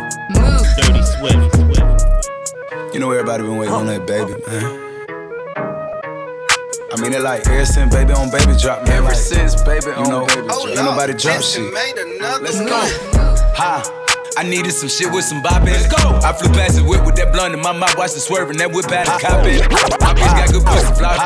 Move. Dirty Swift. You know everybody been waiting on that baby, man. I mean it like ever since baby on baby drop, man. Ever like, since baby on know, baby drop. Ain't nobody drop shit. Let's go. Ha. I needed some shit with some bop in it. Go. I flew past the whip with that blunt in my mouth, watched it swerving. That whip had a cop in it. My bitch got good pussy, fly.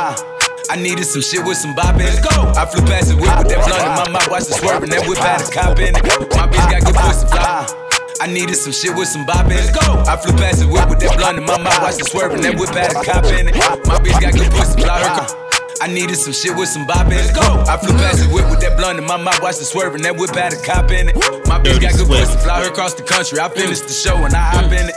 I needed some shit with some bop in it. Go. I flew past the whip with that blunt in my mouth, watched it swerving. That whip had a cop in it. My bitch got good pussy, fly. I needed some shit with some bop in it. Go. I flew past the whip with that blunt in my mouth, watched it swerving. That whip had a cop in it. My bitch got good pussy, fly. I needed some shit with some bop in it. Go. I flew past the whip with that blunt in my mouth, watched it swerving. That whip had a cop in it. My bitch got good pussy, fly her across the country. I finished the show and I hop in it.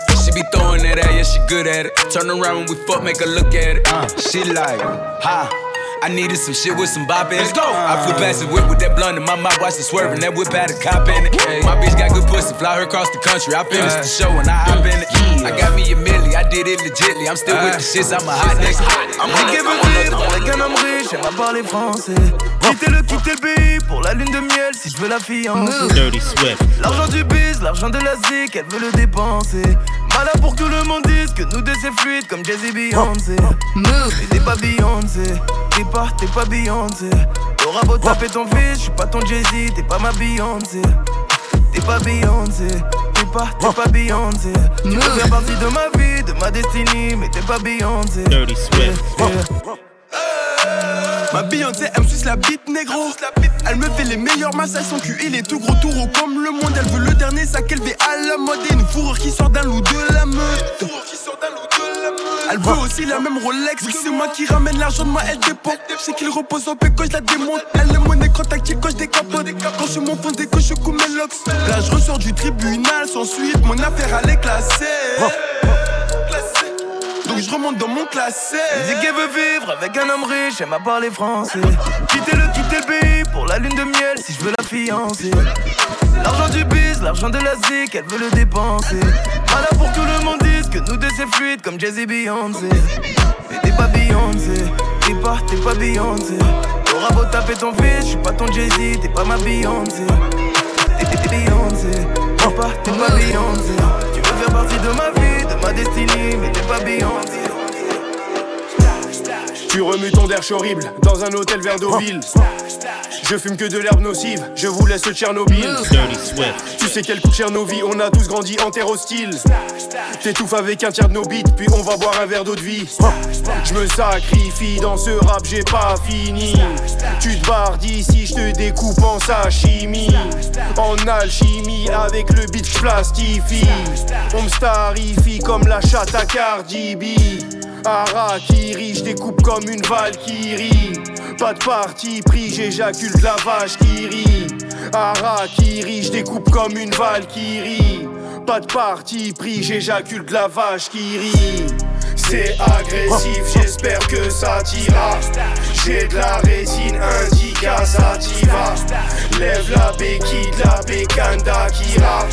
She be throwing that at, yeah, she good at it. Turn around when we fuck, make her look at it. Uh, she like, ha. I needed some shit with some bop in it. Let's go. I flew past the whip with that blunt in my mouth, watched it swerving. That whip had a cop in it. My bitch got good pussy, fly her across the country. I finished the show and I hop in it. I got me a milli, I did it legitly. I'm still with the shits, I'm a hot nigga. I'm qui veut vivre avec un homme riche, elle va parler français. Quitter le, quitter le pays pour la lune de miel si je veux la fiancer. Dirty Swift. L'argent du biz, l'argent de la zik, elle veut le dépenser. Malin pour que tout le monde dise que nous deux c'est fluide comme Jay-Z Beyoncé. Move. Mais t'es pas Beyoncé t'es pas, t'es pas Beyoncé. T'auras beau taper ton fils, j'suis pas ton Jay-Z, t'es pas ma Beyoncé. T'es pas Beyoncé, t'es pas, t'es pas Beyoncé. Tu peux faire partie de ma vie, de ma destinée, mais t'es pas Beyoncé. Dirty Swift. Ma Beyoncé, elle me suce la bite négro. Elle me fait les meilleurs massages, son cul il est tout gros tour comme le monde. Elle veut le dernier sac élevé à la mode et une fourrure qui sort d'un loup de la meute. Elle veut aussi la même Rolex. Oui, c'est moi qui ramène l'argent de moi, elle dépend. Je sais qu'il repose au quand je la démonte. Elle est monnaie quand tactile quand je décapote. Quand je m'enfonce dès que je coupe mes locks. Là, je ressors du tribunal sans suite. Mon affaire, elle est classée. Donc je remonte dans mon classé. Elle qu'elle veut vivre avec un homme riche, elle m'a parlé français. Quitter le, quitter le pays pour la lune de miel si je veux la fiancer. L'argent du biz, l'argent de la zik, elle veut le dépenser. Voilà pour tout le monde dise que nous deux c'est fluide comme Jay-Z Beyoncé. Mais t'es pas Beyoncé, t'es pas, t'es pas Beyoncé. T'auras beau taper ton fils, j'suis pas ton Jay-Z, t'es pas ma Beyoncé. T'es Beyoncé, t'es pas, t'es pas Beyoncé. Tu veux faire partie de ma vie, ma destinée, mais t'es pas Beyoncé. Tu remues ton derche horrible dans un hôtel vers Deauville. Je fume que de l'herbe nocive, je vous laisse Tchernobyl. Tu sais quel cher nos vies, on a tous grandi en terre hostile. T'étouffes avec un tiers de nos bits, puis on va boire un verre d'eau de vie. Je me sacrifie dans ce rap, j'ai pas fini. Tu te barres d'ici, je te découpe en sashimi. En alchimie, avec le beat plastifie. On me starifie comme la chatte à Cardi B. Arakiri, je découpe comme une valkyrie. Pas de parti pris, j'éjacule de la vache qui rit. Arakiri, je découpe comme une valkyrie. Pas de parti pris, j'éjacule de la vache qui rit. C'est agressif, j'espère que ça t'ira. J'ai de la résine indica sativa. Lève la béquille, de la bécane d'Akira.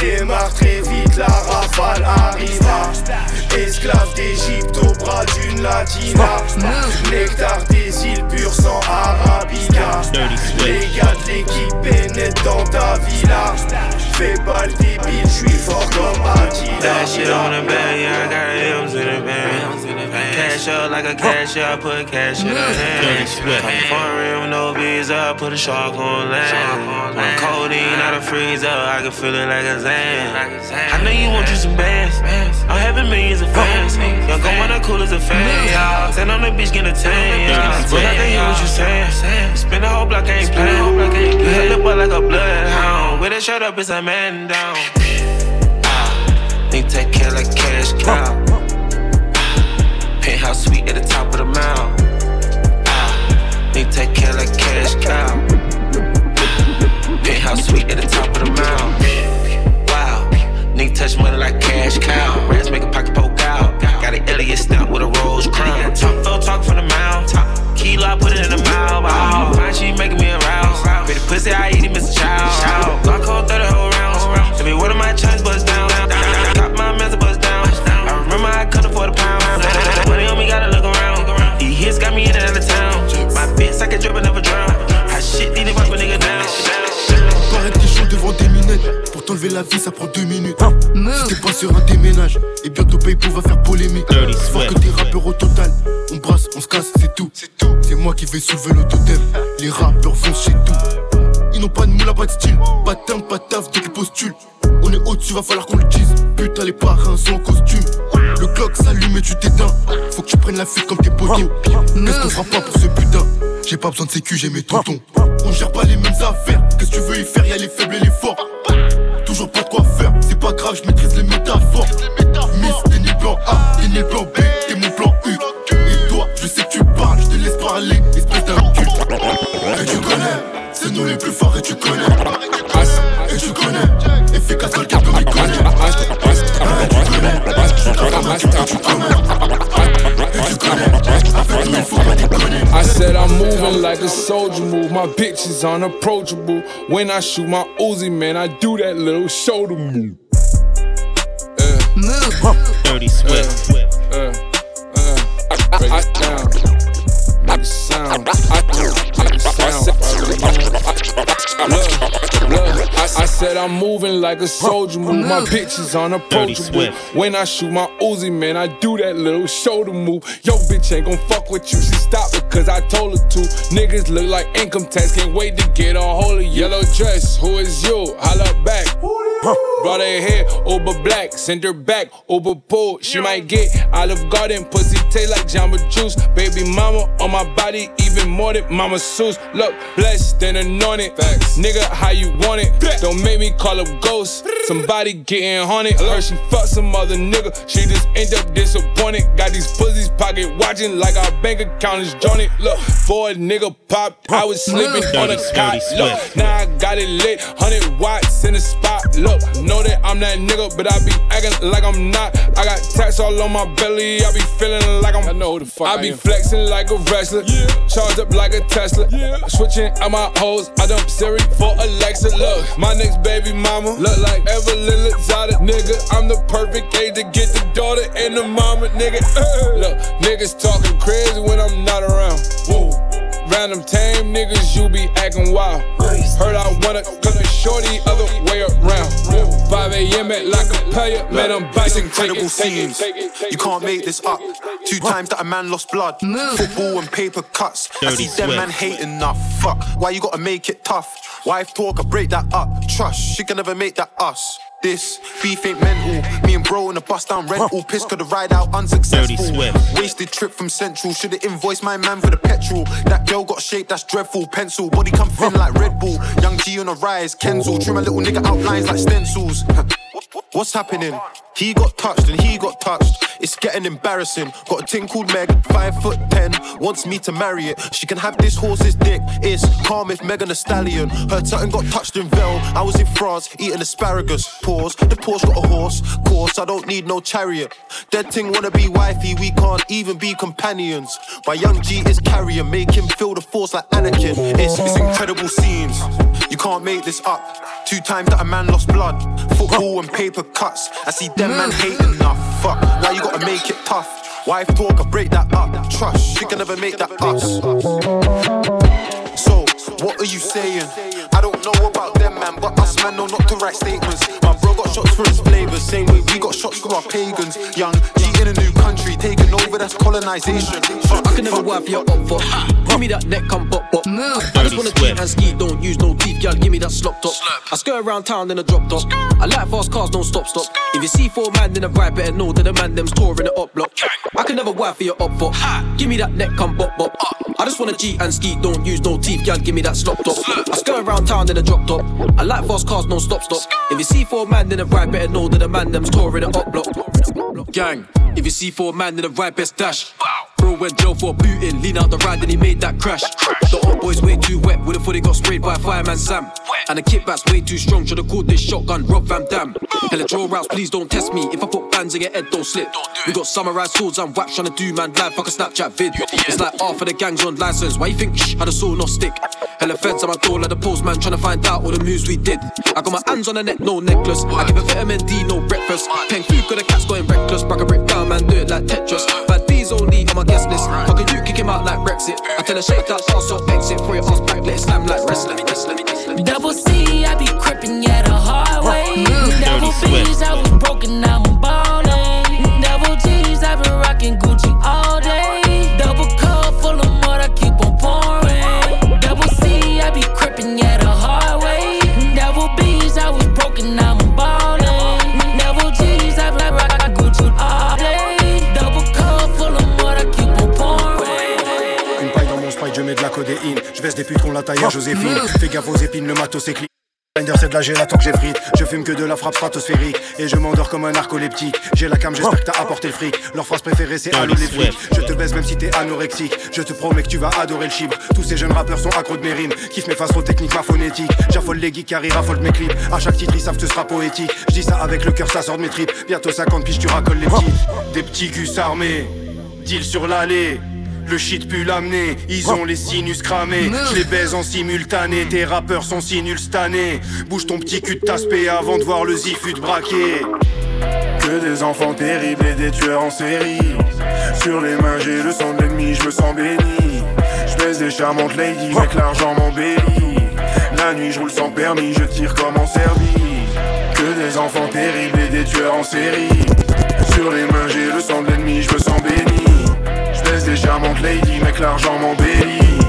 Démarre très vite, la rafale arrivera. Esclave d'Égypte au bras d'une latina. Nectar des îles pur sans arabica. Les gars de l'équipe pénètrent dans ta villa. Fais pas le débile, j'suis fort comme Attila. Cash up like a cash up, put cash in her hand. Foreign with no visa, put a shark on land. Want codeine out of freezer, I can feel it like a Zan. I know you want you some bands. I'm having millions of fans. Young go wanna cool as a fan. Stand on the beach, get a tan. But I can hear what you saying. Spin the whole block, I ain't playing. You hit the boy like a bloodhound. With a shirt up, it's a man down. Ah, think take care like cash cow. How sweet at the top of the mound. Ah, need take care like cash cow. Penthouse sweet at the top of the mound. Wow, need touch money like cash cow. Rats make a pocket poke out. Got an Elliot stop with a rose crown. Top flow talk from the mound. Kilo, I put it in the mouth. Oh, fine, she making me aroused. Pretty pussy, I eat him as a child. Lock on 30 la vie, ça prend deux minutes. Si t'es pas sur un déménage, et bientôt PayPal va faire polémique. Faut Swift. que t'es rappeurs au total. On brasse, on se casse, c'est tout. C'est moi qui vais soulever le totem. Les rappeurs foncent chez tout. Ils n'ont pas de moula, pas de style. Pas de teint, pas de taf dès qu'ils postulent. On est au-dessus, va falloir qu'on le dise. Putain, les parrains sont en costume. Le clock s'allume et tu t'éteins. Faut que tu prennes la fuite comme tes potos. Qu'est-ce qu'on fera pas pour ce putain? J'ai pas besoin de sécu, j'ai mes tontons. On gère pas les mêmes affaires. Qu'est-ce que tu veux y faire? Y'a les faibles et les forts. Toujours pas quoi faire. C'est pas grave, je maîtrise les métaphores. Miss, t'es ni plan A, t'es ni plan B, t'es mon plan U. Et toi, je sais que tu parles, je te laisse parler, espèce d'inculte. Et tu connais, c'est nous les plus forts et tu connais. Et tu connais, efficace dans le comme il. Et tu connais, cul, et tu connais. Et tu connais, I said I'm moving like a soldier move. My bitch is unapproachable. When I shoot my Uzi, man, I do that little shoulder move. Dirty Swift. Uh, uh, break it down. Make it sound. I, make it sound. Look, look, I, I said I'm moving like a soldier move. My bitch is unapproachable. When I shoot my Uzi, man, I do that little shoulder move. Yo, bitch ain't gon' fuck with you. She stopped because I told her to. Niggas look like income tax. Can't wait to get a hold of. Yellow dress, who is you? Holla back. Brought her hair over black, send her back over pool. She might get Olive Garden, pussy taste like Jamba Juice. Baby mama on my body, even more than Mama Seuss. Look, blessed and anointed. Facts. Nigga, how you want it? Don't make me call up ghosts. Somebody getting haunted. Heard she fuck some other nigga. She just end up disappointed. Got these pussies pocket watching like our bank account is jointed. Look, for a nigga popped, I was sleeping on a cot. Look, now I got it lit, 100 watts in the spot. Look, know that I'm that nigga, but I be acting like I'm not. I got tats all on my belly, I be feeling like I'm. I know who the fuck I, be flexing like a wrestler, charged up like a Tesla. Switching out my hoes, I dump Siri for Alexa. Look, my next baby mama look like Evelyn Lozada, nigga. I'm the perfect age to get the daughter and the mama, nigga. look, niggas talking crazy when I'm not around. Whoa. Random tame niggas, you be acting wild. Heard I wanna cut a shorty other way around. 5 a.m. at like a player, man, I'm biting. It's incredible scenes. You can't make this up. Two times that a man lost blood. Football and paper cuts. I see them Swift. man hating enough. Fuck, why you gotta make it tough? Wife talk, I break that up. Trust, she can never make that us. This beef ain't mental. Me and bro in a bus down rental. Piss could have ride out unsuccessful. Wasted trip from Central. Should've invoiced my man for the petrol. That girl got shape that's dreadful. Pencil, body come thin like Red Bull. Young G on a rise, Kenzel. Trim a little nigga outlines like stencils. What's happening? He got touched and he got touched. It's getting embarrassing. Got a ting called Meg, five foot ten, wants me to marry it. She can have this horse's dick. It's calm if Megan a stallion. Her tutton got touched in Vel. I was in France eating asparagus. Pause. The Porsche got a horse. Course, I don't need no chariot. Dead ting wanna be wifey. We can't even be companions. My young G is carrier. Make him feel the force like Anakin. It's, it's incredible scenes. You can't make this up. Two times that a man lost blood. Football and paper cuts. I see them man hating enough. Fuck, now you gotta make it tough. Wife talk, I break that up. Trust, she can never make that us. So, what are you saying? I don't know about them, man, but us man know not to write statements. My bro got shots for his flavor, same way we got shots for our pagans. Young G in a new country, taking over, that's colonization. Fuck, I can never wife your up for. Give me that neck, come bop bop. I just wanna cheat and ski, don't use no teeth, y'all. Give me that slop top. I skirt around town in a drop top. I like fast cars, don't stop stop. If you see four man in a ride, better know that the man them's touring the up block. I can never wife for your up for. Give me that neck, come bop bop. Uh. I just wanna cheat and ski, don't use no teeth, y'all. Give me that slop top. I skirt around town in a drop top. I like fast cars, don't stop stop. If you see four man in a ride, better know that the man them's touring the up block. Gang, if you see four man in the right, best dash. Bro went jail for booting, lean out the ride, then he made that crash. The old boy's way too wet, would've thought he got sprayed by a fireman Sam. And the kickback's way too strong, should've called this shotgun Rob Van Dam. Hella draw routes, please don't test me. If I put bands in your head, don't slip. We got samurai swords and wax trying to do man live, fuck a Snapchat vid. It's like half of the gang's on license. Why you think shh, had a saw no stick? Hella feds on my door like the postman trying to find out all the moves we did. I got my hands on the neck, no necklace. I give a vitamin D, no breakfast. Paying food, got the cats going reckless. Brack a brick down, man, do it like Tetris. Bad B's only on my guest list. Fucking you kick him out like Brexit. I tell her shake that ass so exit. For your ass back, let it slam like wrestling. Double C, I be crippin', yeah, the hard way. Double B's, I was broken, now I'm ballin'. Putes qu'on la taille à Joséphine. Fais gaffe aux épines, le matos. Blender c'est de la gélato que j'ai frite. Je fume que de la frappe stratosphérique. Et je m'endors comme un narcoleptique. J'ai la cam, j'espère que t'as apporté le fric. Leur phrase préférée c'est allô les flics. Je te baisse même si t'es anorexique. Je te promets que tu vas adorer le chibre. Tous ces jeunes rappeurs sont accros de mes rimes. Kiff mes phases trop techniques, ma phonétique. J'affole les geeks car ils raffolent mes clips. À chaque titre ils savent que ce sera poétique. Je dis ça avec le cœur, ça sort de mes tripes. Bientôt 50 piges tu racoles les petits Des petits gus armés Deal sur l'allée le shit pue l'amener, ils ont les sinus cramés. Je les baise en simultané, tes rappeurs sont si nuls année. Bouge ton petit cul de taspé avant de voir le zifut braquer. Que des enfants terribles et des tueurs en série. Sur les mains j'ai le sang de l'ennemi, je me sens béni. Je baise des charmantes ladies, mec l'argent m'embellit. La nuit je roule sans permis, je tire comme en Serbie. Que des enfants terribles et des tueurs en série. Sur les mains j'ai le sang de l'ennemi, je me sens béni. Des charmantes ladies, mec l'argent m'embellit.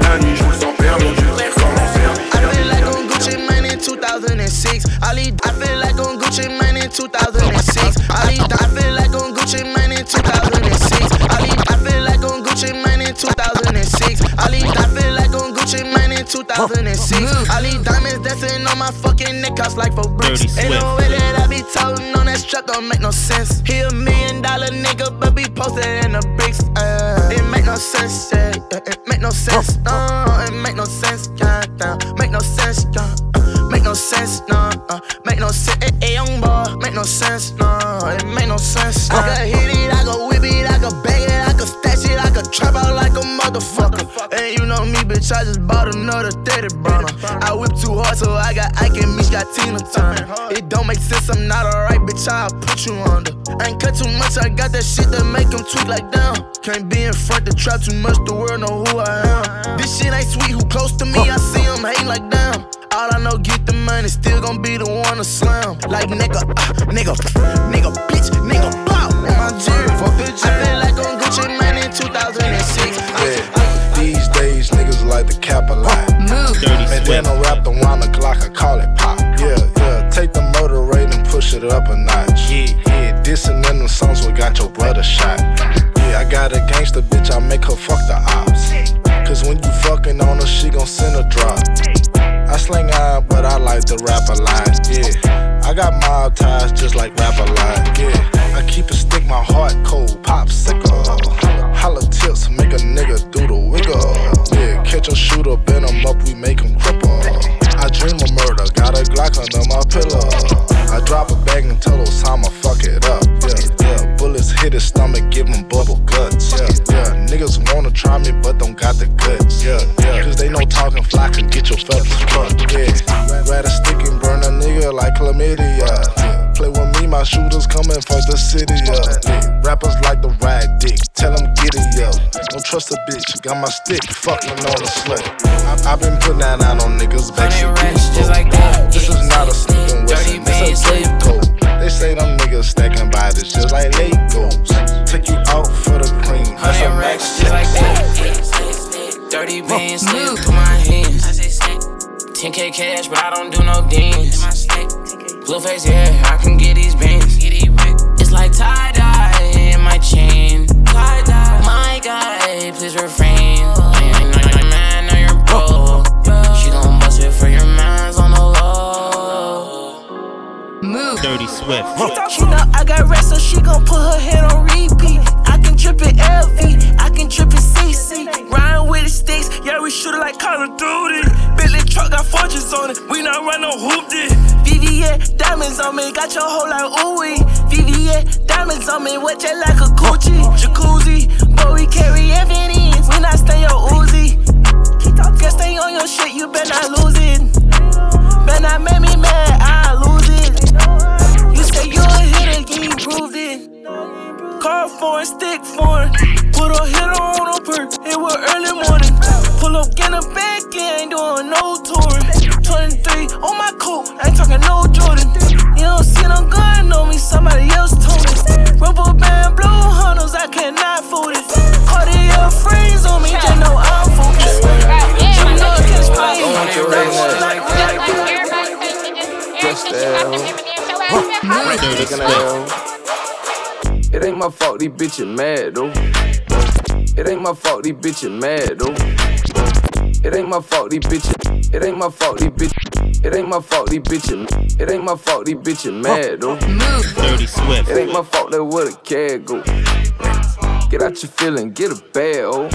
La nuit je roule sans permis, je tire en Gucci Mane in 2006. I, lead, I feel like on Gucci Mane in 2006. I, I feel like on Gucci Mane in 2006. I, lead, I feel like on Gucci Mane in 2006. I, lead, I feel like 2006. I leave diamonds dancing on my fucking neck, cost like for bricks. Ain't no way that I be toting on that strap, don't make no sense. He a million dollar nigga, but be posted in the bricks. Uh, it make no sense, yeah, it make no sense, no, it make no sense, yeah, yeah, make no sense, yeah, uh, make no sense, no, uh, make no sense, eh, young boy, make no sense, no, it make no sense. I can hit it, I can whip it, I can bag it, I can stash it, I can trap out like a motherfucker. And you know me, bitch, I just bought so I got Ike and Mitch got Tina Turner. It don't make sense, I'm not alright, bitch, I'll put you under. I ain't cut too much, I got that shit that make him tweak like down. Can't be in front to trap too much, the world know who I am. This shit ain't sweet, who close to me, I see him hating like damn. All I know, get the money, still gon' be the one to slam. Like nigga, uh, nigga, nigga, bitch, nigga, blow. In my jury, the. I feel like on Gucci Mane in 2006. Clock, I call it pop. Yeah, yeah. Take the murder rate and push it up a notch. Yeah, yeah. Dissing in the songs, we got your brother shot. Yeah, I got a gangster bitch, I make her fuck the ops. Cause when you fucking on her, she gon' send a drop. I slang iron, but I like to rap a lot. Yeah, I got mob ties just like Rap-A-Lot. Yeah, I keep a stick, my heart cold, popsicle. Tell Osama, fuck it up. Yeah, yeah, bullets hit his stomach, give him bubble guts. Yeah, yeah, niggas wanna try me, but don't got the guts. Yeah, yeah, cause they know talking fly can get your feathers plucked. Yeah, rather stick and burn a nigga like chlamydia. Yeah, play with me, my shooters coming for the city. Yeah, yeah. rappers like the rag dick, tell them get it, yo. Don't trust a bitch, got my stick, fucking on the slut. I, I been putting that out on niggas back just like that. This is not a sneaking western, it's a Draco. They say them niggas stacking bodies just like Legos. Take you out for the cream, that's a Hundred max racks just like that. Dirty bands slip through my hands. 10k cash, but I don't do no dance. Blueface, yeah, I can get these bands. It's like tie dye in my chain. My guy, please refrain. Dirty Swift. She know I got rest, so she gon' put her head on repeat. I can trippin' LV, I can trip in CC. Riding with the sticks, yeah, we shoot it like Call of Duty. Bentley truck got fortunes on it, we not run no hoop this. VVS diamonds on me, got your whole like ooey. VVS diamonds on me, wet jet like a Gucci. Jacuzzi, but we carry evidence, we not stay your Uzi. Guess stay on your shit, you better not lose it. Better not make me mad, I lose you ain't it. Car foreign, stick foreign. Put a hitter on a perk, it was early morning. Pull up, get a back, ain't doing no touring. 23 on my coat, ain't talking no Jordan. You don't see no gun on me, somebody else told me. Rubber band, blue hunters, I cannot fool it. Cartier frames on me, just know I'm Just It ain't my fault these bitches mad though. It ain't my fault these bitches mad though. It ain't my fault these bitches. It ain't my fault these bitches. It ain't my fault these bitches. It ain't my fault these bitches mad though. Dirty Swift. It ain't my fault that where the cat go. Get out your feeling, get a bag, oh.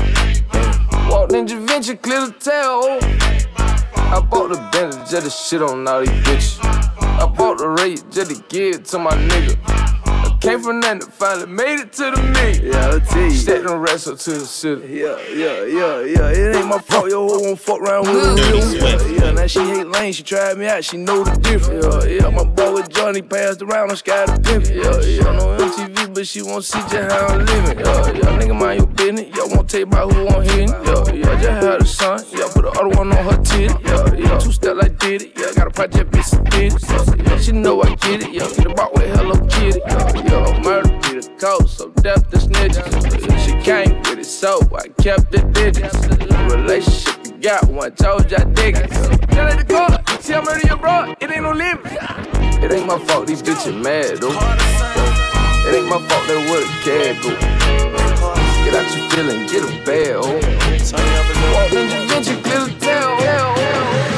Walked in Venture, clear the tail, oh. I bought the Bentley just to shit on all these bitches. I bought the rate just to give it to my nigga. I came from nothing, finally made it to the million. Yeah, I'll tell you. Set them rest up to the city. Yeah, yeah, yeah, yeah. It ain't my fault, yo, hoe won't fuck around with me. Yeah, yeah, now she hate lane, she tried me out, she know the difference. Yeah, yeah, my boy with Johnny passed around on Sky the Pimp. Yeah, yeah, no MTV, but she won't see just how I'm living. Yeah, yeah, nigga mind your business. Y'all won't take you about who I'm hitting. Yeah, yeah, just had a son. The other one on her titty. Yeah, yeah, two step like did it. Yeah, got a project bitch did it. Yeah, she know I get it. Yeah, get a box with Hello Kitty. Yeah, yeah, murder be the code, so death the snitches. She came with it, so I kept the digits. Relationship you got one, told you I dig it. Tell it to God, see I murder your bro, it ain't no limit. It ain't my fault these bitches mad though. It ain't my fault that where the cat go. Get out your feeling, get a bag, oh. Walk in your venture, clear the tail,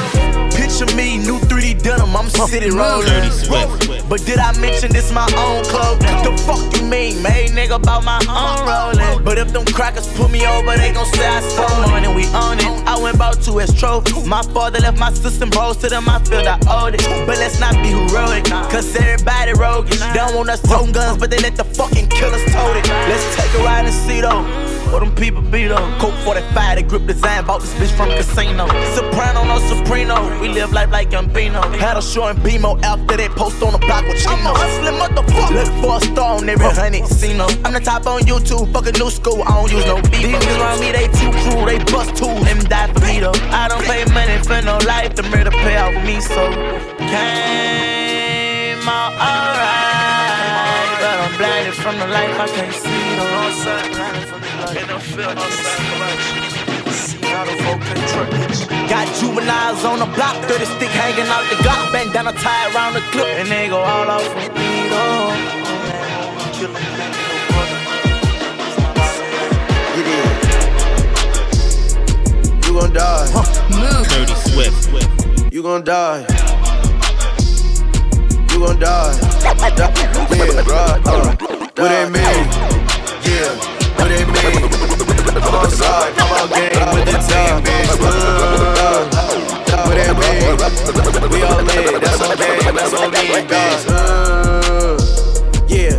Me, new 3D denim, I'm city rolling. But did I mention this my own clothes? The fuck you mean, made nigga about my own rolling? But if them crackers put me over, they gon' say I stole money, we own it. I went about two as trophies. My father left my sister bros to them, I feel I owed it. But let's not be heroic, cause everybody roguish. They don't want us toting guns, but they let the fucking killers tote it. Let's take a ride and see though. What them people be though? Coke 45, the grip design, bought this bitch from casino. Soprano, no Soprano. We live life like Gambino. Had a short and BMO after that post on the block with Chino. I'm a hustling motherfucker. Look for a star on every honey, see no. I'm the top on YouTube, fucking new school, I don't use no beat. These niggas around me, they too cruel, they bust too. Them die for me though. I don't pay money for no life, the murder pay off me, so. Came out alright, but I'm blinded from the life, I can't see though. Outside, blinded from the life. In the field, outside, See how the folk can truck Got juveniles on the block, 30 stick hanging out the Glock, bandana tied around the clip, and they go all off for me though. Killing You gon' die. Dirty Swift. You gon' die. You gon' die. Yeah, right. Uh, what they mean? Yeah, what they mean? I'm outside, I'm out game with the team, bitch. Uh, what they mean? We all lit, that's on game, that's on me, bitch. Uh, yeah.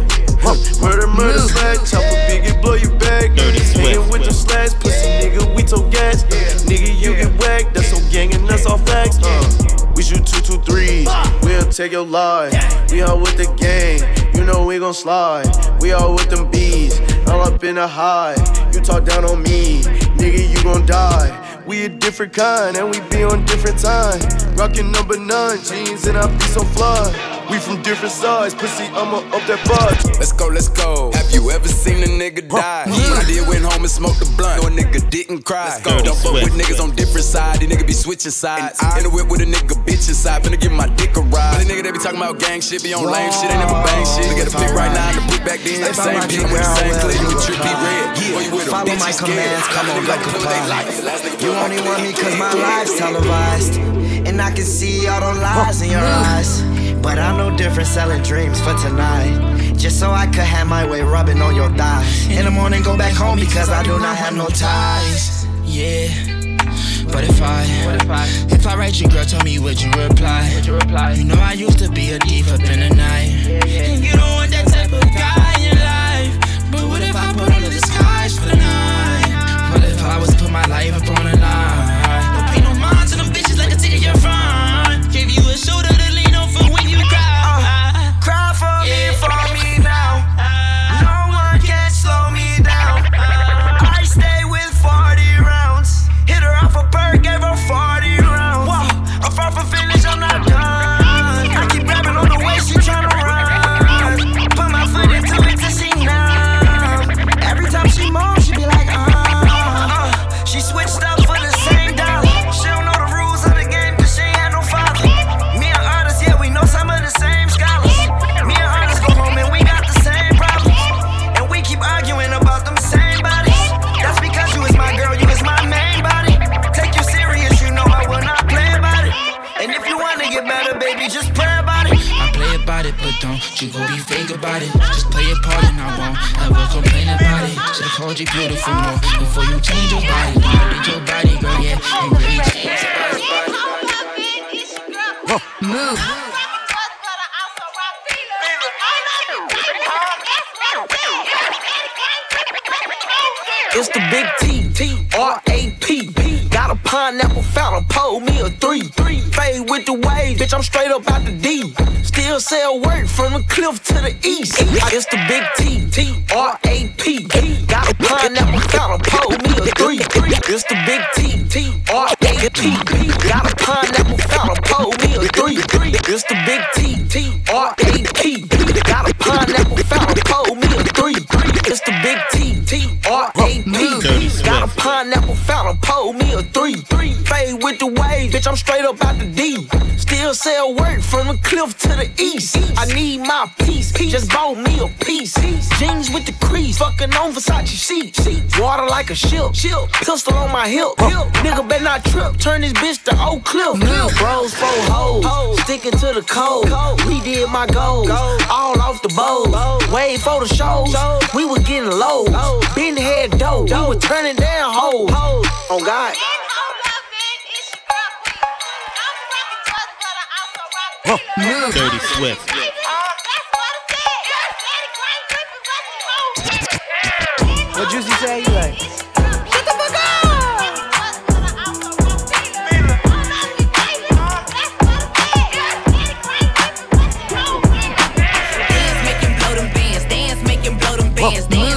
Murder, murder, slack, chop a biggie, blow you back. Hanging with the slacks, pussy nigga, we told gas. Nigga, you get whacked, that's on gang and that's all facts. Uh, we shoot two, two, threes, we'll take your life. We all with the gang, you know we gon' slide. We all with them bees, all up in the high. You talk down on me, nigga, you gon' die. We a different kind and we be on different time. Rockin' number nine jeans and I be so fly. We from different sides, pussy, I'ma up that vibe. Let's go, let's go. Have you ever seen a nigga die? When I did went home and smoked the blunt. No a nigga didn't cry. Let's go. Don't fuck with niggas on different sides. These niggas be switching sides. In the whip with a nigga bitch inside. Finna give my dick a ride. But the nigga they be talking about gang shit, be on lame shit. ain't never bang shit. Look at the pick right now and the pick back then. The same pick with the same clip. You trip be red. Or you with a Follow my commands, come on like a They like it. Last nigga You only want me cause my life's televised. And I can see all the lies in your eyes. Different selling dreams for tonight. Just so I could have my way rubbing on your thighs. In the morning, go back home because I do not have no ties. Yeah. But if I, if I write you, girl, tell me would you reply? You reply? You know I used to be a thief up in the night. And you don't want that type of guy be about it. Just play your part and I won't ever complain about it. Should've called you beautiful more before you change your body. You read your body, girl, yeah, and really change your body. Move. It's the big T, T, R A P. Got a pineapple fountain, pole me a three. three. Fade with the waves, bitch, I'm straight up out the D. Still sell work from the cliff to the east. It's the big T, T, R A P. Got a pineapple fountain, pole me a three. three. It's the big T, T, R A P. Got a pineapple fountain, pineapple fountain, pole me a three. three. Fade with the waves, bitch, I'm straight up out the D. Still sell work from the cliff to the east. I need my piece, just bought me a piece. Jeans with the crease, fucking on Versace sheets. Water like a ship, pistol on my hip. Nigga better not trip, turn this bitch to Oak Cliff. Bros, four hoes, sticking to the code. We did my goals, all off the bowl. Wait for the shows, we was getting low. Been head dope, we was turning down hoes. Oh God. Dirty Swift. What Juicy say? You like? Shut the fuck Dance, make him blow them bands. Dance, make him blow them bands. Dance,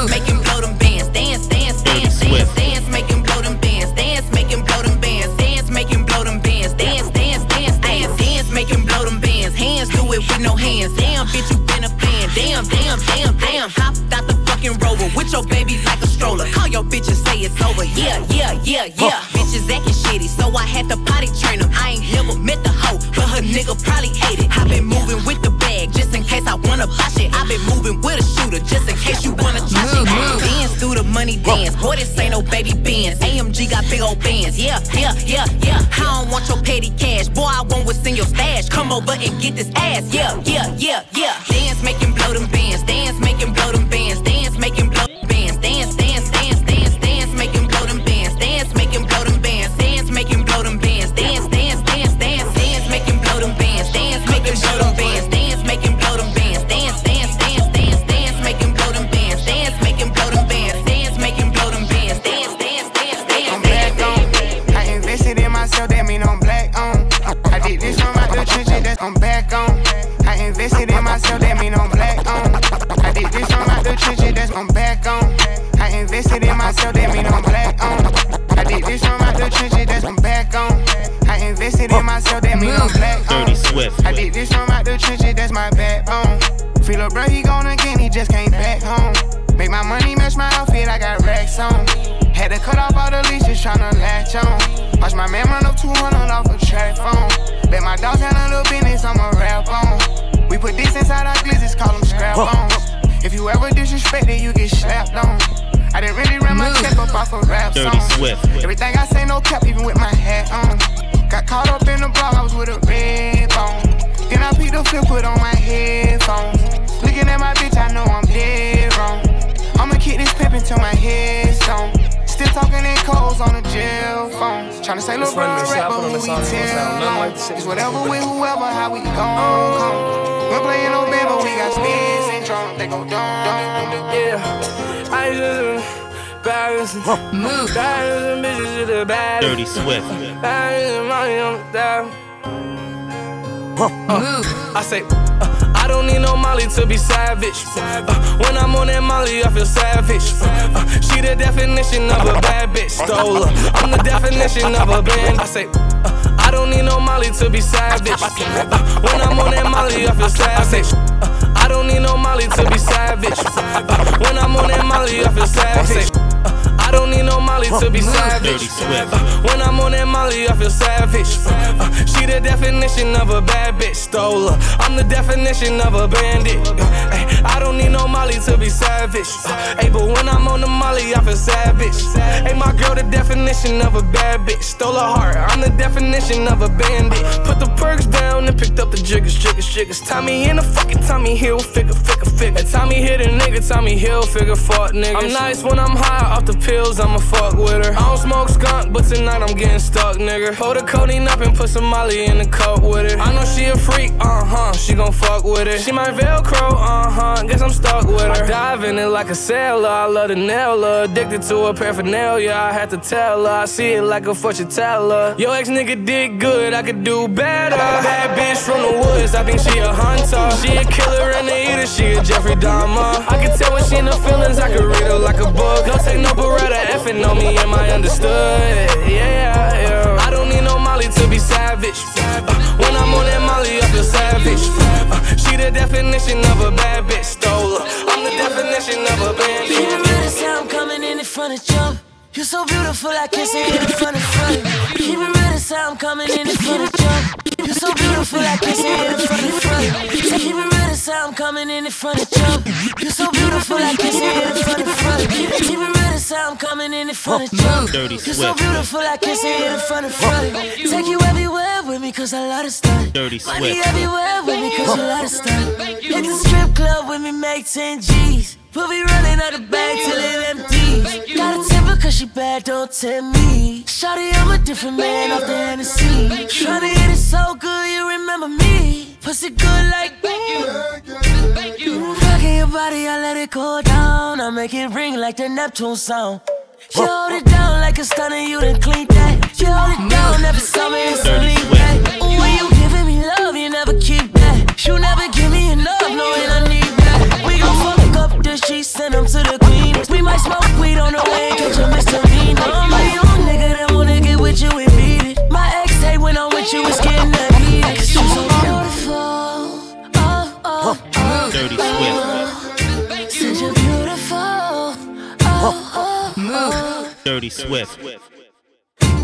hands. Damn, bitch, you been a fan. Damn, damn, damn, damn. Hopped out the fucking rover with your baby like a stroller. Call your bitch and say it's over. Yeah, yeah, yeah, yeah. Bitches acting shitty, so I had to potty train them. I ain't never met the hoe, but her nigga probably hate it. i been moving with the bag just in case I wanna buy shit. i been moving with a shooter just in money dance. Boy, this ain't no baby bands. AMG got big old bands. Yeah, yeah, yeah, yeah. I don't want your petty cash. Boy, I want what's in your stash. Come over and get this ass. Yeah, yeah, yeah, in myself, that mean I'm black on. Dirty Swift. I did this from out the trenches, that's my backbone. Feel a bro, he gone again, he just came back home. Make my money match my outfit, I got racks on. Had to cut off all the leashes, tryna latch on. Watch my man run up 200 off a track phone. Let my dogs handle the business, I'ma rap on. We put this inside our glizzes, call them scrap bones. If you ever disrespect it, you get slapped on. I didn't really run my check up off a rap Dirty song. Swift. Everything I say, no cap, even with my hat on. Got caught up in the block, I was with a red bone. Then I picked the flip, put on my headphones. Looking at my bitch, I know I'm dead wrong. I'ma kick this pep until my head's gone. Still talking in codes on the jail phone. Tryna say, look, bro, rap, but we tell on. It's whatever with whoever, how we gon' come. We're playing no band, but we got spins and drums. They go down. Yeah, I just. Move. Bad bitches to the bad. Dirty Swift. Bad money on the. Uh, I say, uh, I don't need no Molly to be savage. Uh, when I'm on that Molly, I feel savage. Uh, she the definition of a bad bitch. Stole her. I'm the definition of a band. I say, uh, I don't need no Molly to be savage. Uh, when I'm on that Molly, I feel savage. Uh, I don't need no Molly to be savage. Uh, when I'm on that Molly, I feel savage. Uh, I don't need no Molly to be savage. Uh, when I'm on that Molly, I feel savage. Uh, she the definition of a bad bitch. Stole her. I'm the definition of a bandit. Uh, ay, I don't need no Molly to be savage. Hey, but when I'm on the Molly, I feel savage. Hey, my girl, the definition of a bad bitch. Stole her heart. I'm the definition of a bandit. Put the perks down and picked up the jiggers, jiggers, jiggers. Tommy in the fucking Tommy Hilfiger, figure, figure. Tommy hit a nigga, Tommy Hill, figure, fuck nigga. I'm nice when I'm high off the pills, I'ma fuck with her. I don't smoke skunk, but tonight I'm getting stuck, nigga. Hold the codeine up and put some Molly in the cup with it. I know she a freak, uh huh. She gon' fuck with it. She my Velcro, uh huh. Guess I'm stuck with her. I dive in it like a sailor. I love the nail her. Addicted to her paraphernalia. I had to tell her. I see it like a fortune teller. Yo ex nigga did good, I could do better. Bad bitch from the woods, I think she a hunter. She a killer and a eater, she a Jeffrey Dahmer. I can tell when she in her feelings, I can read her like a book. Don't take no Beretta, effing on me, am I understood? Yeah, yeah. I don't need no Molly to be savage. Uh, when I'm on that Molly, I feel savage. She the definition of a bad bitch. Stole. I'm the definition of a bandit. You remember the sound coming in in front of jump. You're so beautiful, I can't see it in front of front. Keep it real, the sound coming in in front of jump. You're so beautiful, I can't see it in front of front. Keep it real, the sound coming in in front of jump. You're so beautiful, I can't see it in front of front. Keep it real, sound coming in in front of jump. Dirty You're so beautiful, I can't see it in front of front. Take you everywhere with me, cause I love to stunt. Dirty Money everywhere with me, cause you love to stunt. Hit the strip club with me, make 10 G's. We'll be running out the bag till it empties. Got a temper cause she bad, don't tempt me. Shawty, I'm a different man off the Hennessy. Tryna hit it so good, you remember me. Pussy good like Rocking your body, I let it go down. I make it ring like the Neptune sound. You hold it down like a stunner, you done clean that. You hold it down, never saw me, it's a lean back. When you giving me love, you never keep that. You never give me enough, knowing I need the sheets, send them to the queen. We might smoke weed on the way, catch a misdemeanor. I'm a young nigga that wanna get with you and beat it. My ex hate when I'm with you, it's getting that heated. Cause you so beautiful. Oh, oh, oh. Dirty Swift. Beautiful. Oh, oh, oh. Dirty Swift.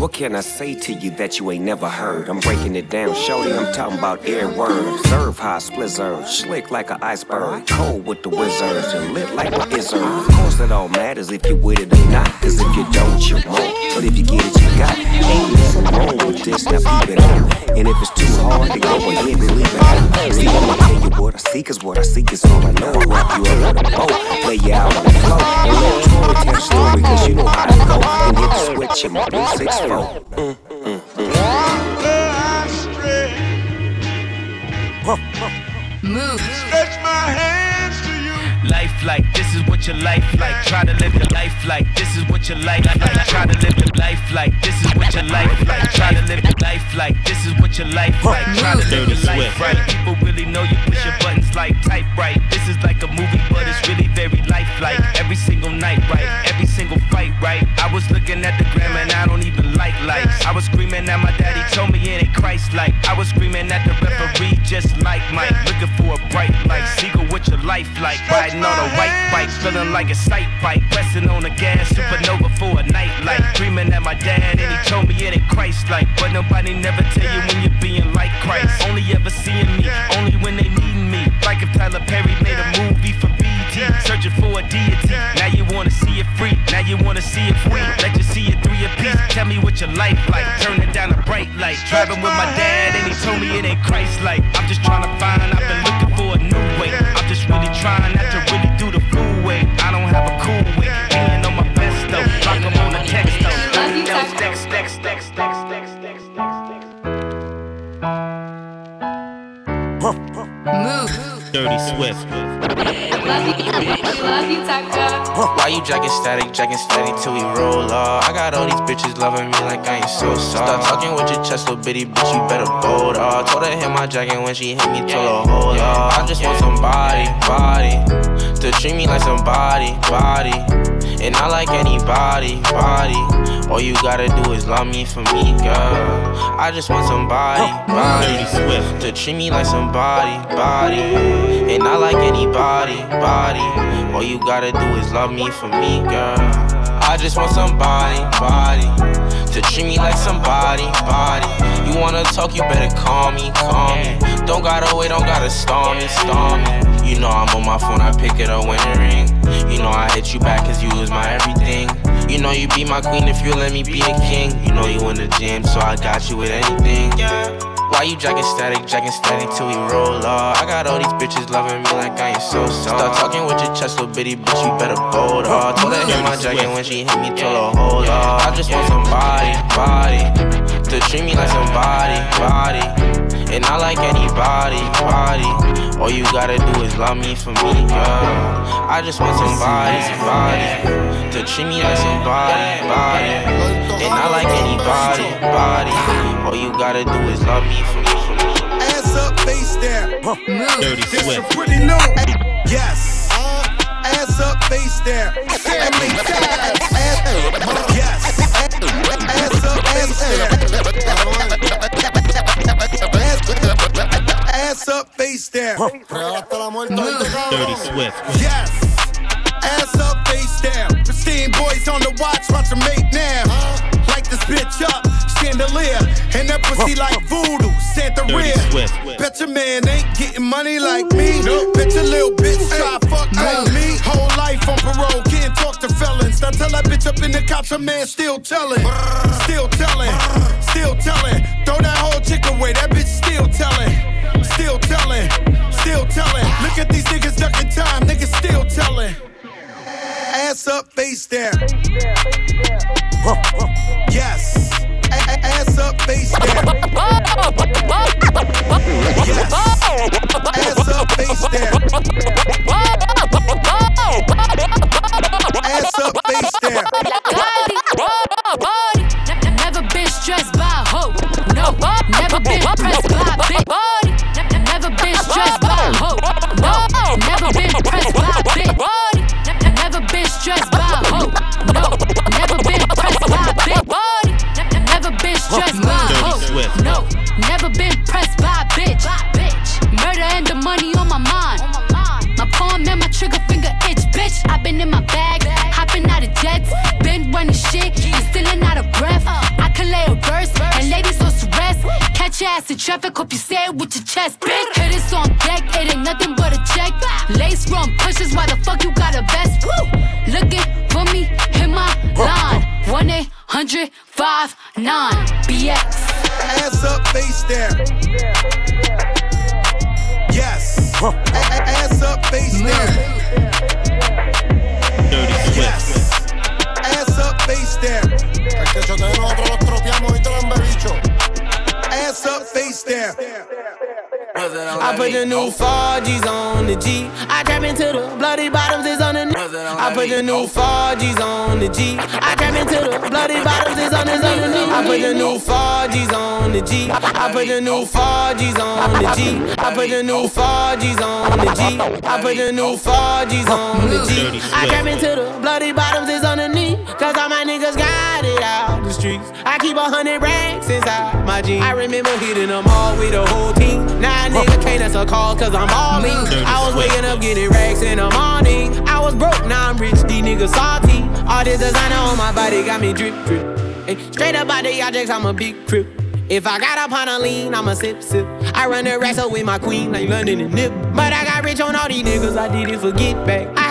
What can I say to you that you ain't never heard? I'm breaking it down, shorty. I'm talking about air word. Serve high splizzers, slick like an iceberg. Cold with the wizards and lit like my izzard. Of course, it all matters if you with it or not. Cause if you don't, you won't. But if you get it, you got. Ain't nothing wrong with this, now peep it out. And if it's too hard, to go ahead and leave it out. See, I'ma tell you what I see, cause what I see is all I know. I wrap you up with a boat, lay you out on the floor. And let Tori tell the story, cause you know how to go. And hit the switch in my 6 4. Mm, mm, mm. Move. Stretch my hands to you. Life like this is what your life like. Try to live your life like this is what your life like. Try to live your life like this is what your life like. Try to live your life like this is what your life like. Try to live your life right. People really know you push your buttons like type right. This is like a movie, but it's really very lifelike. Every single night, right? Every single fight, right? I was looking at the gram and I don't even like lights. I was screaming at my daddy, told me it ain't Christ like. I was screaming at the referee, just like Mike. Looking for a bright light. Seagull, what your life like? Riding on a white bike, feeling like a sight bike. Pressing on the gas, supernova for a night light. Dreaming at my dad, and he told me it ain't Christ like. But nobody never tell you when you're being like Christ. Only ever seeing me, only when they needing me. Like if Tyler Perry made a movie for BET, searching for a deity. Now you wanna see it free, now you wanna see it free. Let you see it through your piece. Tell me what your life like, turn it down a bright light. like. Driving with my dad, and he told me it ain't Christ like. I'm just trying to find, I've been looking for a new trying not to really Dirty Swift. Why you jacking static, jacking steady till we roll off? I got all these bitches loving me like I ain't so soft. Stop talking with your chest, little bitty bitch, you better bold off. Told her hit my jacket when she hit me, told her hold off. I just want somebody, body, to treat me like somebody, body. And not like anybody, body. All you gotta do is love me for me, girl. I just want somebody, body, to treat me like somebody, body. And not like anybody, body. All you gotta do is love me for me, girl. I just want somebody, body. To treat me like somebody, body. You wanna talk, you better call me, call me. Don't gotta wait, don't gotta storm me, storm me. You know I'm on my phone, I pick it up when it ring. You know I hit you back cause you was my everything. You know you be my queen if you let me be a king. You know you in the gym, so I got you with anything. Why you jacking static, jacking steady till we roll off? I got all these bitches loving me like I ain't so soft. Start talking with your chest, little bitty bitch, you better bold off. Told her hit my jacket when she hit me, told her hold off. I just want somebody, body, to treat me like somebody, body. And I like anybody, body. All you gotta do is love me for me, girl. I just want somebody, body, to treat me like somebody, body. And I like anybody, body. All you gotta do is love me for me, for me. Ass up, face down. Dirty This Swift. a pretty new. Yes. Uh, ass up, face down. Family ties. Ass uh, Yes. Ass up, face down. Ass up, face down. Dirty Swift. Yes. Ass up, face down. Pristine boys on the watch, watch them make now. Light this bitch up, chandelier. And that pussy like voodoo, Santa Dirty Rhea. Bet your man ain't getting money like me. Bet your little bitch try fuck like me. Whole life on parole, can't talk to felons. Now tell that bitch up in the cops, her man still telling. Still telling, still telling. Throw that whole chick away, that bitch still telling. Still telling, still telling. Look at these niggas ducking time, niggas still telling. Ass up, face down. Yes. Ass up, face down. Yes. Ass up, face down. Oh! New 4G's on the G. I trap into the bloody bottoms is on the I put the new 4G's on the G. I trap into the bloody bottoms is on the I put the new 4G's on the G. I put the new 4G's on the G. I put the new 4G's on the G. I put the new 4G's on the G. I trap into the bloody bottoms is on the knee. Cause all my niggas got it out the streets. I keep a hundred racks inside my jeans. I remember hitting them all with the whole team. Now a nigga can't answer call cause I'm all in. I was waking up getting racks in the morning. I was broke, now I'm rich, these niggas salty. All this designer on my body got me drip drip. Ay, straight up out the objects, I'm a big crip. If I got up on a lean, I'ma sip sip. I run the racks up with my queen like London and Nip. But I got rich on all these niggas, I didn't forget back. I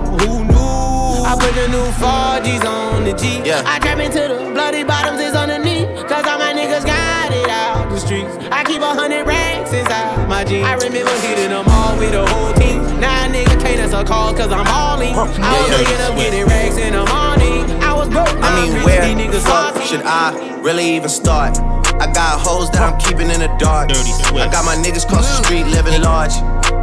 Who knew? I put the new 4Gs on the G. Yeah. I trap into the bloody bottoms is underneath. Cause all my niggas got it out the streets. I keep a hundred racks inside my jeans. I remember hitting them all with the whole team. Now a nigga can't answer calls cause I'm all in. I was waking up getting racks in the morning. I was broke. I mean, where the fuck should I really even start? I got hoes that I'm keeping in the dark. I got my niggas cross the street living large.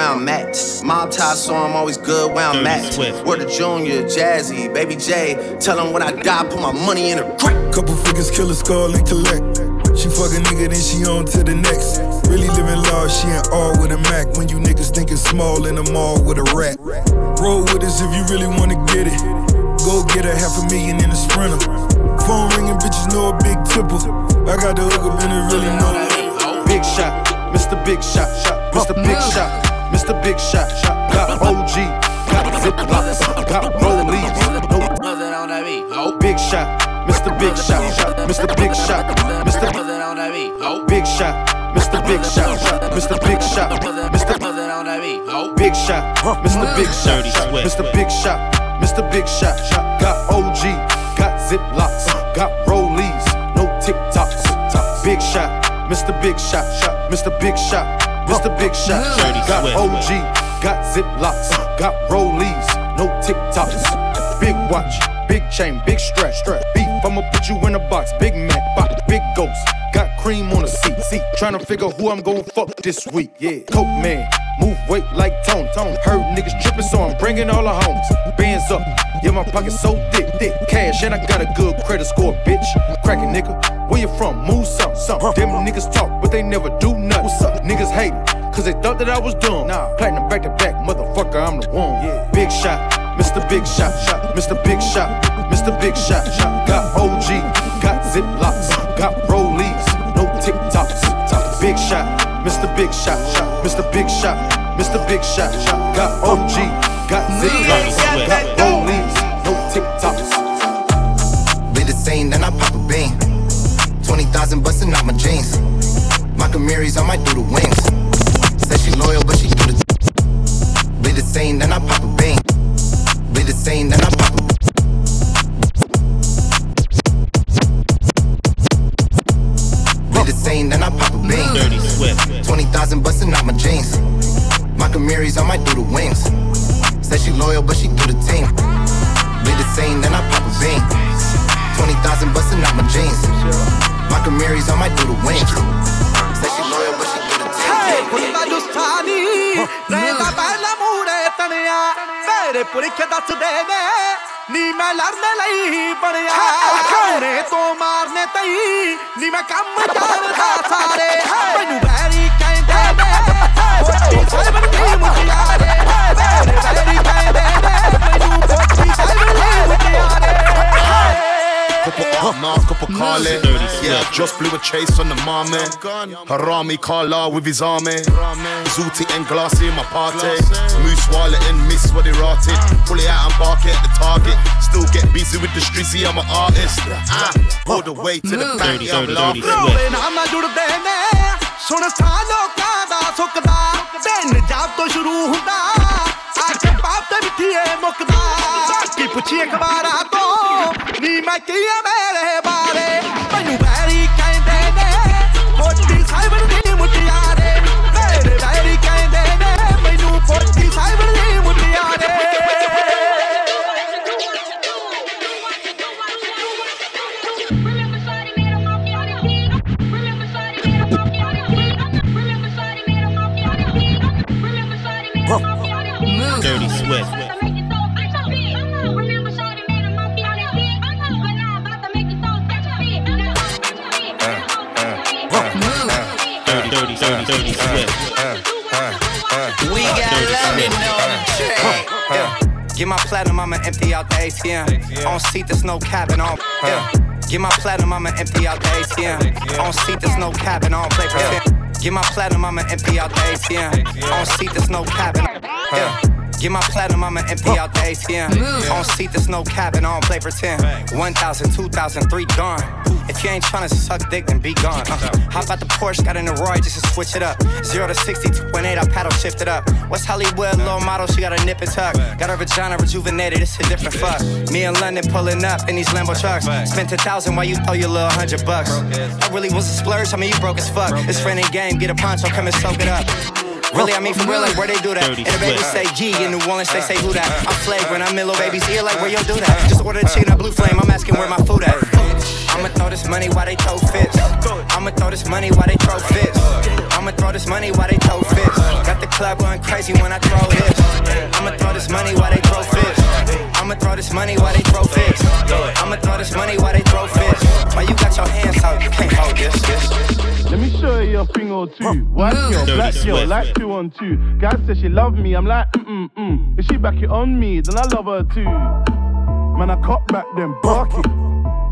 where I'm at. Mob tie, so I'm always good where I'm at. Word to Junior, Jazzy, Baby J. Tell them when I die, put my money in a crack. Couple figures, kill a skull and collect. She fuck a nigga, then she on to the next. Really living large, she ain't all with a Mac. When you niggas thinking small in the mall with a rat. Roll with us if you really wanna get it. Go get a half a million in a sprinter. Phone ringing, bitches know a big tipple. I got the hook up and it really know. Big shot, Mr. Big Shot, Mr. Big Shot, Mr. Big Shot, got OG, got Ziplocs, got rollies, no big shot, Mr. Big Shot, Mr. Big Shot, Mr. Buzzin'. Oh big Shot, Mr. Big Shot, Mr. Big Shot, Mr. Buzzin' on that meet Oh Big Shot, Mr. Big Shot, Mr. Big Shot, Mr. Big Shot, got OG, got Ziplocs, got rollies, no TikToks, Big Shot, Mr. Big Shot, Mr. Big Shot, Mr. Big Shot, got OG, got Ziplocs, got rollies, no TikToks, big watch, big chain, big strap, strap, beef. I'ma put you in a box, Big Mac, box, big ghost. Got cream on the seat, seat. Trying to figure who I'm gon' fuck this week. Yeah, Coke man, move weight like Tone, Tony. Heard niggas trippin', so I'm bringing all the homies. Bands up, yeah, my pocket's so thick, thick. Cash, and I got a good credit score, bitch. Crackin' nigga, where you from? Move some, some. Them niggas talk, but they never do nothing. What's up? Niggas hate Cause they thought that I was dumb. Nah. Platinum back to back, motherfucker, I'm the one. Yeah. Big shot, Mr. Big Shot, shot, Mr. Big Shot, Mr. Big Shot, shot. Got OG, got Ziplocs, got rollies, no TikToks. Big shot, Mr. Big Shot, shot, Mr. Big Shot, Mr. Big Shot, shot. Got OG, got Ziplocs, got rollies, no TikToks. Be the same, then I pop a bean. 20,000 busting out my jeans. My I might do the wings. Said she loyal, but she do the. Be the same, then I pop a bean. Be the same, then I pop a. Be the same, then I pop a bean. Dirty Swift. 20,000 busting out my jeans. My Camaries, I might do the wings. Said she loyal, but she do the team. Be the same, then I pop a bean. 20,000 busting out my jeans. Mary's on my doodle wing. Say she loyal, but she get a ticket. Hindustani ਰਹਿਦਾ ਪਹਿਲਾ ਮੂਰੇ ਤਣਿਆ ਮੇਰੇ ਪੁਰਖ ਦੱਸਦੇ ਨੇ ਨੀ ਮੈਂ ਲੜਨ ਲਈ ਬਣਿਆ ਖਾਣੇ ਤੋਂ ਮਾਰਨੇ ਤਈ ਨੀ ਮੈਂ ਕੰਮ ਕਰਦਾ ਸਾਰੇ ਮੈਨੂੰ ਬੈਰੀ ਕਹਿੰਦੇ ਨੇ ਹੋਤੀ ਸਰਬਨ ਦੀ ਮੁਟਿਆਰੇ Couple Mars, couple Carly. Yeah, just blew a chase on the marmot. Harami Kala with his army. Zooty and glassy in my party. Moose wallet and miss what they rotted. Pull it out and bark it at the target. Still get busy with the streets, see I'm an artist. Ah, all the way to the bank, yeah, I'm laughing. ਰੋਵੇ ਨਾਮ ਨਾਲ ਜੁੜਦੇ ਨੇ ਸੁਣ ਸਾ ਲੋਕਾਂ ਦਾ ਸੁੱਕਦਾ ਦਿਨ ਜਦ ਤੋਂ ਸ਼ੁਰੂ ਹੁੰਦਾ ਆ ਕੇ ਬਾਪ ਤੇ ਮਿੱਠੀਏ ਮੁੱਕਦਾ ਕੀ ਪੁੱਛੀ ਅਖਬਾਰਾਂ aquí a ver, eh, my platinum, I'ma empty out the ATM. On seat, there's no cabin on. Yeah. Get my platinum, I'ma empty out the ATM. On seat, there's no cabin on. Play for Get my platinum, I'ma empty out the ATM. On seat, there's no cabin. Yeah. Get my platinum, I'ma empty out the ATM. On seat, there's no cabin, I don't play pretend. 1,000, 2,000, 3 gone. If you ain't tryna suck dick, then be gone. Uh, hop out the Porsche, got in the Roy just to switch it up. 0 to 60, 2.8, I paddle shift it up. What's Hollywood, low model, she got a nip and tuck. Got her vagina rejuvenated, it's a different fuck. Me and London pulling up in these Lambo trucks. Spent a thousand while you throw your little hundred bucks. That really was a splurge, I mean, you broke as fuck. It's friendly game, get a poncho, come and soak it up. Really, I mean for real, like where they do that. And the baby say G, in New Orleans they say who that. I'm flagrant, I'm in little baby's ear, like where you do that. Just order the chicken, a blue flame, I'm asking where my food at. I'ma throw this money while they throw fits. I'ma throw this money while they throw fits. I'ma throw this money while they throw fits. Got the club going crazy when I throw this. I'ma throw this money while they throw fits. I'ma throw this money while they throw fits. I'ma throw this money while they throw fits. Why you got your hands out? You can't hold this. this. Let me show you a thing or two. White girl, Dirty black girl, like two on two. Guy says she love me, I'm like, mm mm mm. If she back it on me, then I love her too. Man, I cop back then, bark it.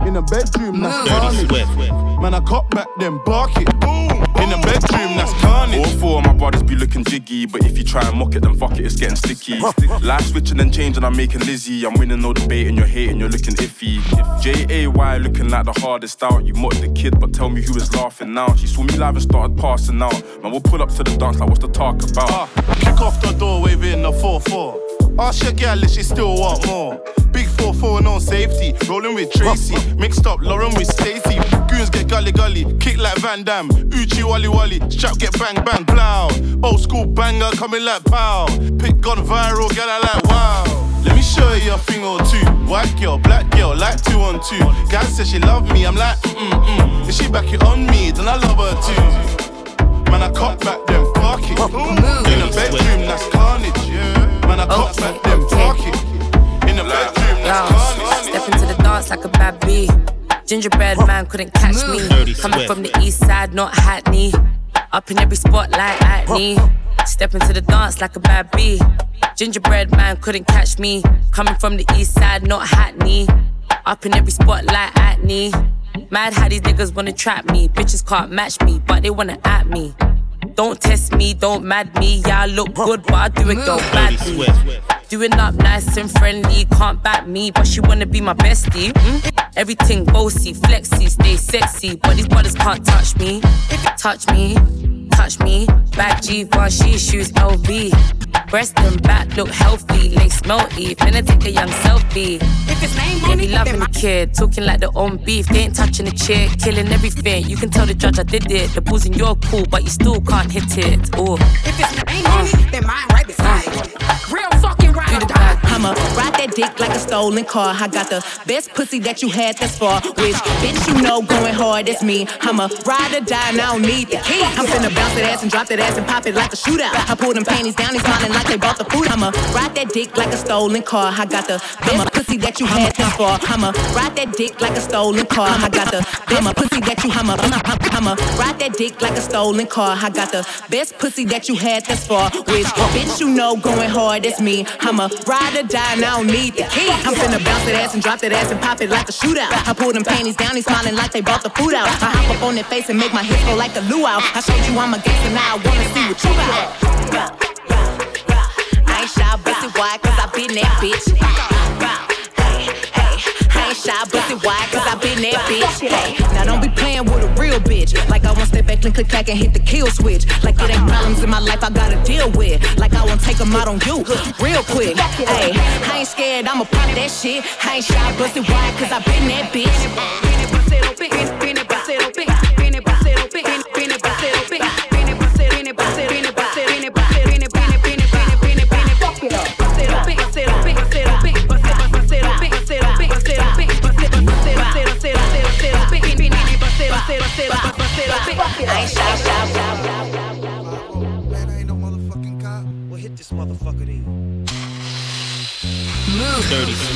In the bedroom, that's Dirty carnage. Swift. Man, I cop back then, bark it. Boom. In the bedroom, that's carnage. All four of my brothers be looking jiggy, but if you try and mock it, then fuck it, it's getting sticky. Life switching and changing, I'm making Lizzie. I'm winning no debate, and you're hating, you're looking iffy. J A Y looking like the hardest out. You mocked the kid, but tell me who is laughing now. She saw me live and started passing out. Man, we'll pull up to the dance like what's the talk about? Kick off the door, waving the 4-4. Ask your gal if she still want more. Big 4-4, no safety. Rolling with Tracy. Mixed up Lauren with Stacy. Goons get gully gully. Kick like Van Damme. Uchi wally wally. Strap get bang bang. Blow. Old school banger coming like pow. Pick gone viral, get I like wow. Let me show you a thing or two. White girl, black girl, like two on two. Guy says she love me, I'm like, mm mm. If she back it on me, then I love her too. Man, I cop back them, park it. In the bedroom, that's carnage, yeah. Man, I cop back them, park it. In the bedroom, that's carnage. Step into the dance like a bad bee. Gingerbread man couldn't catch me. Coming from the east side, not Hackney. Up in every spot like Hackney. Step into the dance like a bad bee. Gingerbread man couldn't catch me. Coming from the east side, not Hackney. Up in every spot like Hackney. Mad how these niggas wanna trap me. Bitches can't match me, but they wanna at me. Don't test me, don't mad me. Yeah, I look good, but I do it go badly. Doing up nice and friendly, can't back me, but she wanna be my bestie. mm? Everything bossy, flexy, stay sexy, but these brothers can't touch me. Touch me, touch me. Back G1, she shoes LV. Breast and back look healthy, lace melty. Finna take a young selfie. If it's name yeah, be loving the kid, talking like their own beef. They ain't touching the chick, killing everything. You can tell the judge I did it. The booze in your cool, but you still can't hit it. Oh, If it's ain't money, uh. then mine right beside it. Real fucking right. I'ma ride that dick like a stolen car. I got the best pussy that you had thus far. Which bitch you know going hard is me. I'ma ride or die and I don't need the key. I'm finna bounce that ass and drop that ass and pop it like a shootout. I pull them panties down, they smiling like they bought the food. I'ma ride that dick like a stolen car. I got the best pussy that you had thus far. I'ma ride that dick like a stolen car. I got the best pussy that you I'ma I'ma ride that dick like a stolen car. I got the best pussy that you had thus far. Which bitch you know going hard is me. I'ma ride or die and I don't need the key. I'm finna bounce that ass and drop that ass and pop it like a shootout. I pull them panties down, they smiling like they bought the food out. I hop up on their face and make my hips go like a luau. I showed you I'm a gangster, now I wanna see what you got. I ain't shy, pussy why? Cause I been that bitch. Shy, it wide, cause I been that bitch. Now don't be playing with a real bitch. Like I won't step back and click back and hit the kill switch. Like it ain't problems in my life I gotta deal with. Like I won't take them out on you real quick. Hey, I ain't scared, I'ma pop that shit. I ain't shy, bust it wide, cause I been that bitch.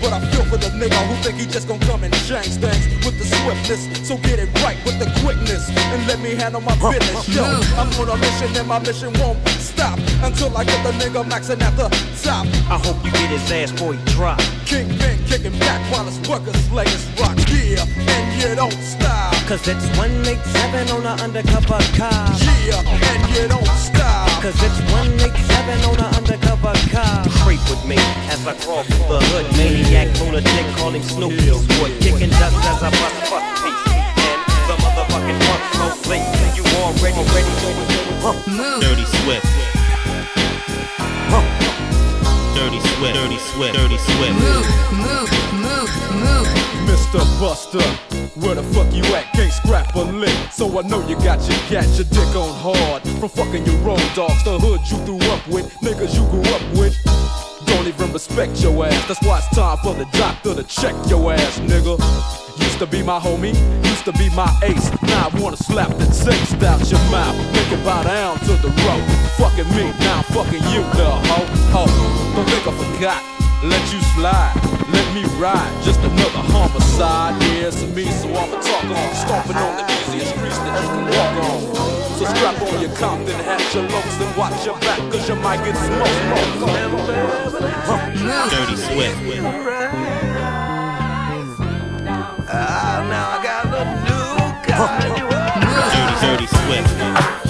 But I feel for the nigga who think he just gon' come and change things with the swiftness. So get it right with the quickness and let me handle my business. Yo, I'm on a mission and my mission won't stop until I get the nigga maxing at the top. I hope you get his ass before he drop. Kingpin kicking back while his workers slayers rock. Yeah, and you don't stop. Cause it's 187 on the undercover car. Yeah, and you don't stop. Cause it's 187 on the undercover car. Creep with me as I crawl through the hood. Maniac lunatic calling Snoopy sport. Kicking dust as I bust fuck peace. And the motherfucking funk so late. You already ready to Dirty Swift. Dirty Swift. Dirty Swift. Dirty Swift. Move, move, move, move. Mr. Buster, where the fuck you at? Can't scrap a lick. So I know you got your cat, your dick on hard. From fucking your own dogs, the hood you grew up with, niggas you grew up with. Don't even respect your ass. That's why it's time for the doctor to check your ass, nigga. Used to be my homie, used to be my ace. Now I wanna slap the taste out your mouth. Make it bow down to the road. Fucking me, now I'm fucking you, little hoe. Ho, don't think I forgot. Let you slide, me ride. Just another homicide. Yeah, it's me, so I'ma talk on. Stomping on the easiest streets that you can walk on. So strap on your Compton hat, your locs, and watch your back, cause you might get smoked. Dirty Swift. Ah, now I got a new guy. Dirty, dirty Swift.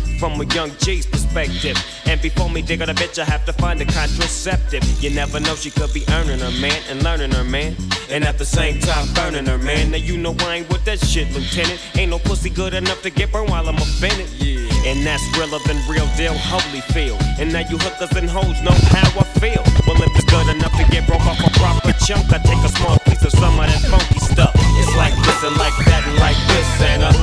From a young G's perspective. And before me dig on a bitch, I have to find a contraceptive. You never know, she could be earning her man and learning her man. And at the same time, burning her man. Now you know I ain't with that shit, Lieutenant. Ain't no pussy good enough to get burned while I'm offended. Yeah. And that's realer than real deal, Holyfield. And now you hookers and hoes know how I feel. Well, if it's good enough to get broke off a proper chunk, I take a small piece of some of that funky stuff. It's like this and like that and like this and uh,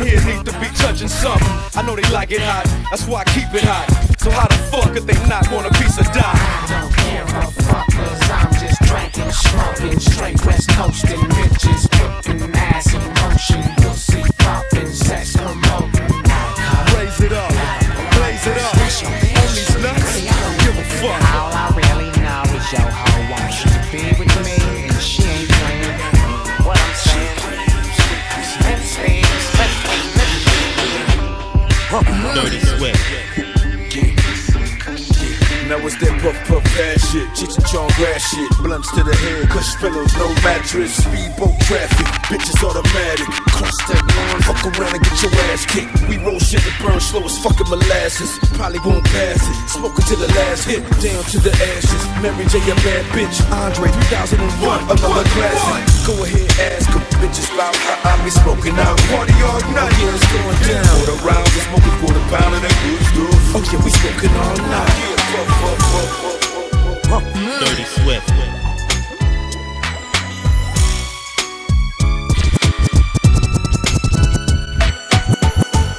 in here need to be touching something. I know they like it hot, that's why I keep it hot. So how the fuck could they not want a piece of die? Don't care a fuck, I'm just drinking, smoking, straight west coasting, bitches kicking ass in motion, pussy popping, sex promoting. Raise it up, blaze it up. On these nuts, give a fuck. Dirty Swift. Now it's that puff puff ass shit, Cheech and Chong grass shit, blunts to the head, kush pillows, no mattress, speedboat traffic, bitches automatic, cross that line, fuck around and get your ass kicked. We roll shit that burn slow as fucking molasses, probably won't pass it, smoking to the last hit, down to the ashes. Mary J a bad bitch, Andre 3001, another classic. Go ahead, ask them bitches about how I be smoking out. Party all night, yeah, it's going down. Quarter rounds, smoking quarter pound of that good stuff. Oh yeah, we smoking all night. Dirty Swift.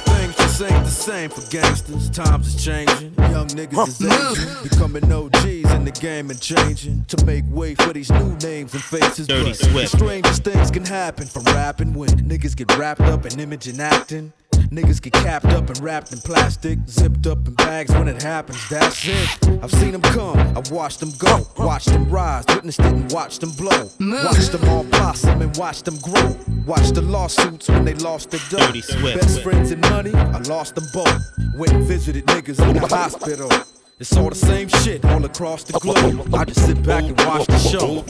Things just ain't the same for gangsters. Times is changing. Young niggas is aging. Becoming OGs in the game and changing. To make way for these new names and faces. Dirty but Swift. The strangest things can happen from rapping when niggas get wrapped up in image and acting. Niggas get capped up and wrapped in plastic, zipped up in bags when it happens, that's it. I've seen them come, I've watched them go, watched them rise, witnessed it and watched them blow. Watched them all blossom and watched them grow. Watched the lawsuits when they lost their dough. Swift. Best friends and money, I lost them both. Went and visited niggas in the hospital. It's all the same shit all across the globe. I just sit back and watch the show.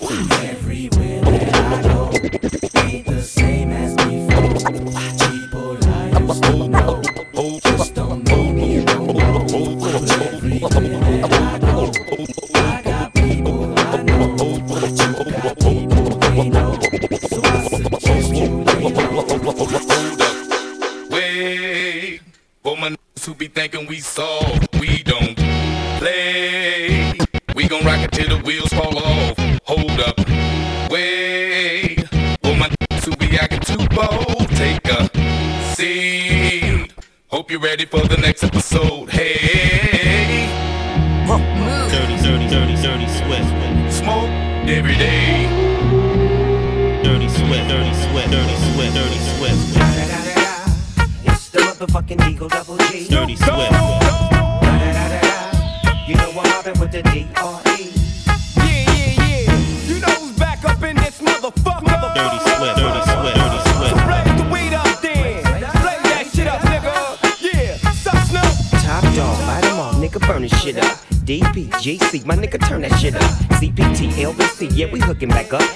Everywhere that I go ain't the same as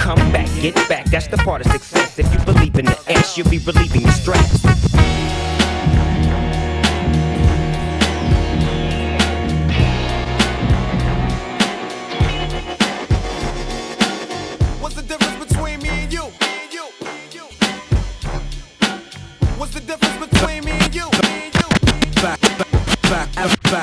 Come back, get back, that's the part of success. If you believe in the ass, you'll be relieving the stress.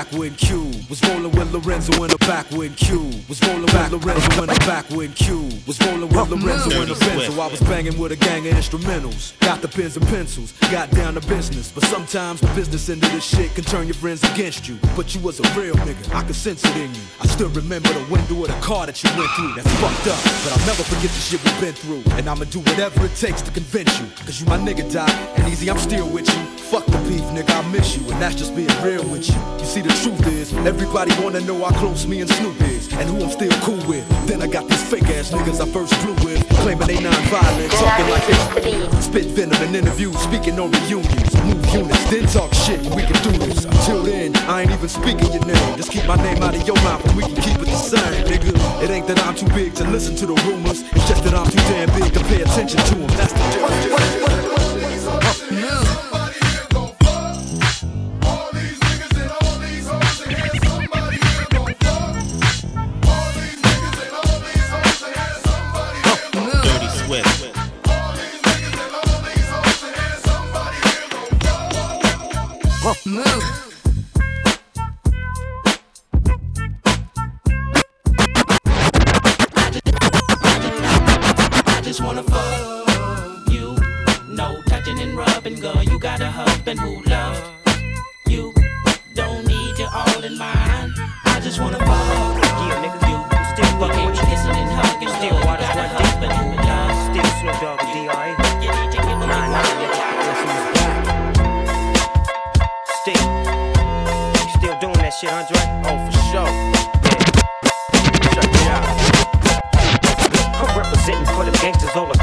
Backwind Q was rolling with Lorenzo in a backwind Q was rolling with Lorenzo in a backwind Q was rolling with Lorenzo in a Benzo. I was banging with a gang of instrumentals. Got the pens and pencils, got down to business. But sometimes the business end of this shit can turn your friends against you. But you was a real nigga, I could sense it in you. I still remember the window of the car that you went through. That's fucked up, but I'll never forget the shit we've been through. And I'ma do whatever it takes to convince you. Cause you my nigga, Doc. And Eazy, I'm still with you. Fuck the beef, nigga, I miss you. And that's just being real with you. You see, the truth is, everybody wanna know how close me and Snoop is. And who I'm still cool with. Then I got these fake ass niggas I first flew with. Claiming they non-violent, talking like this. Spit venom in interviews, speaking on reunions. Move units, then talk shit, we can do this. Until then, I ain't even speaking your name. Just keep my name out of your mouth and we can keep it the same, nigga. It ain't that I'm too big to listen to the rumors. It's just that I'm too damn big to pay attention to them. That's the difference. Dirty Move. I just wanna fuck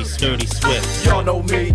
Dirty, dirty Swift. Y'all know me,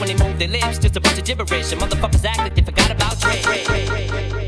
when they move their lips. Just a bunch of gibberish. And motherfuckers act like they forgot about Dre.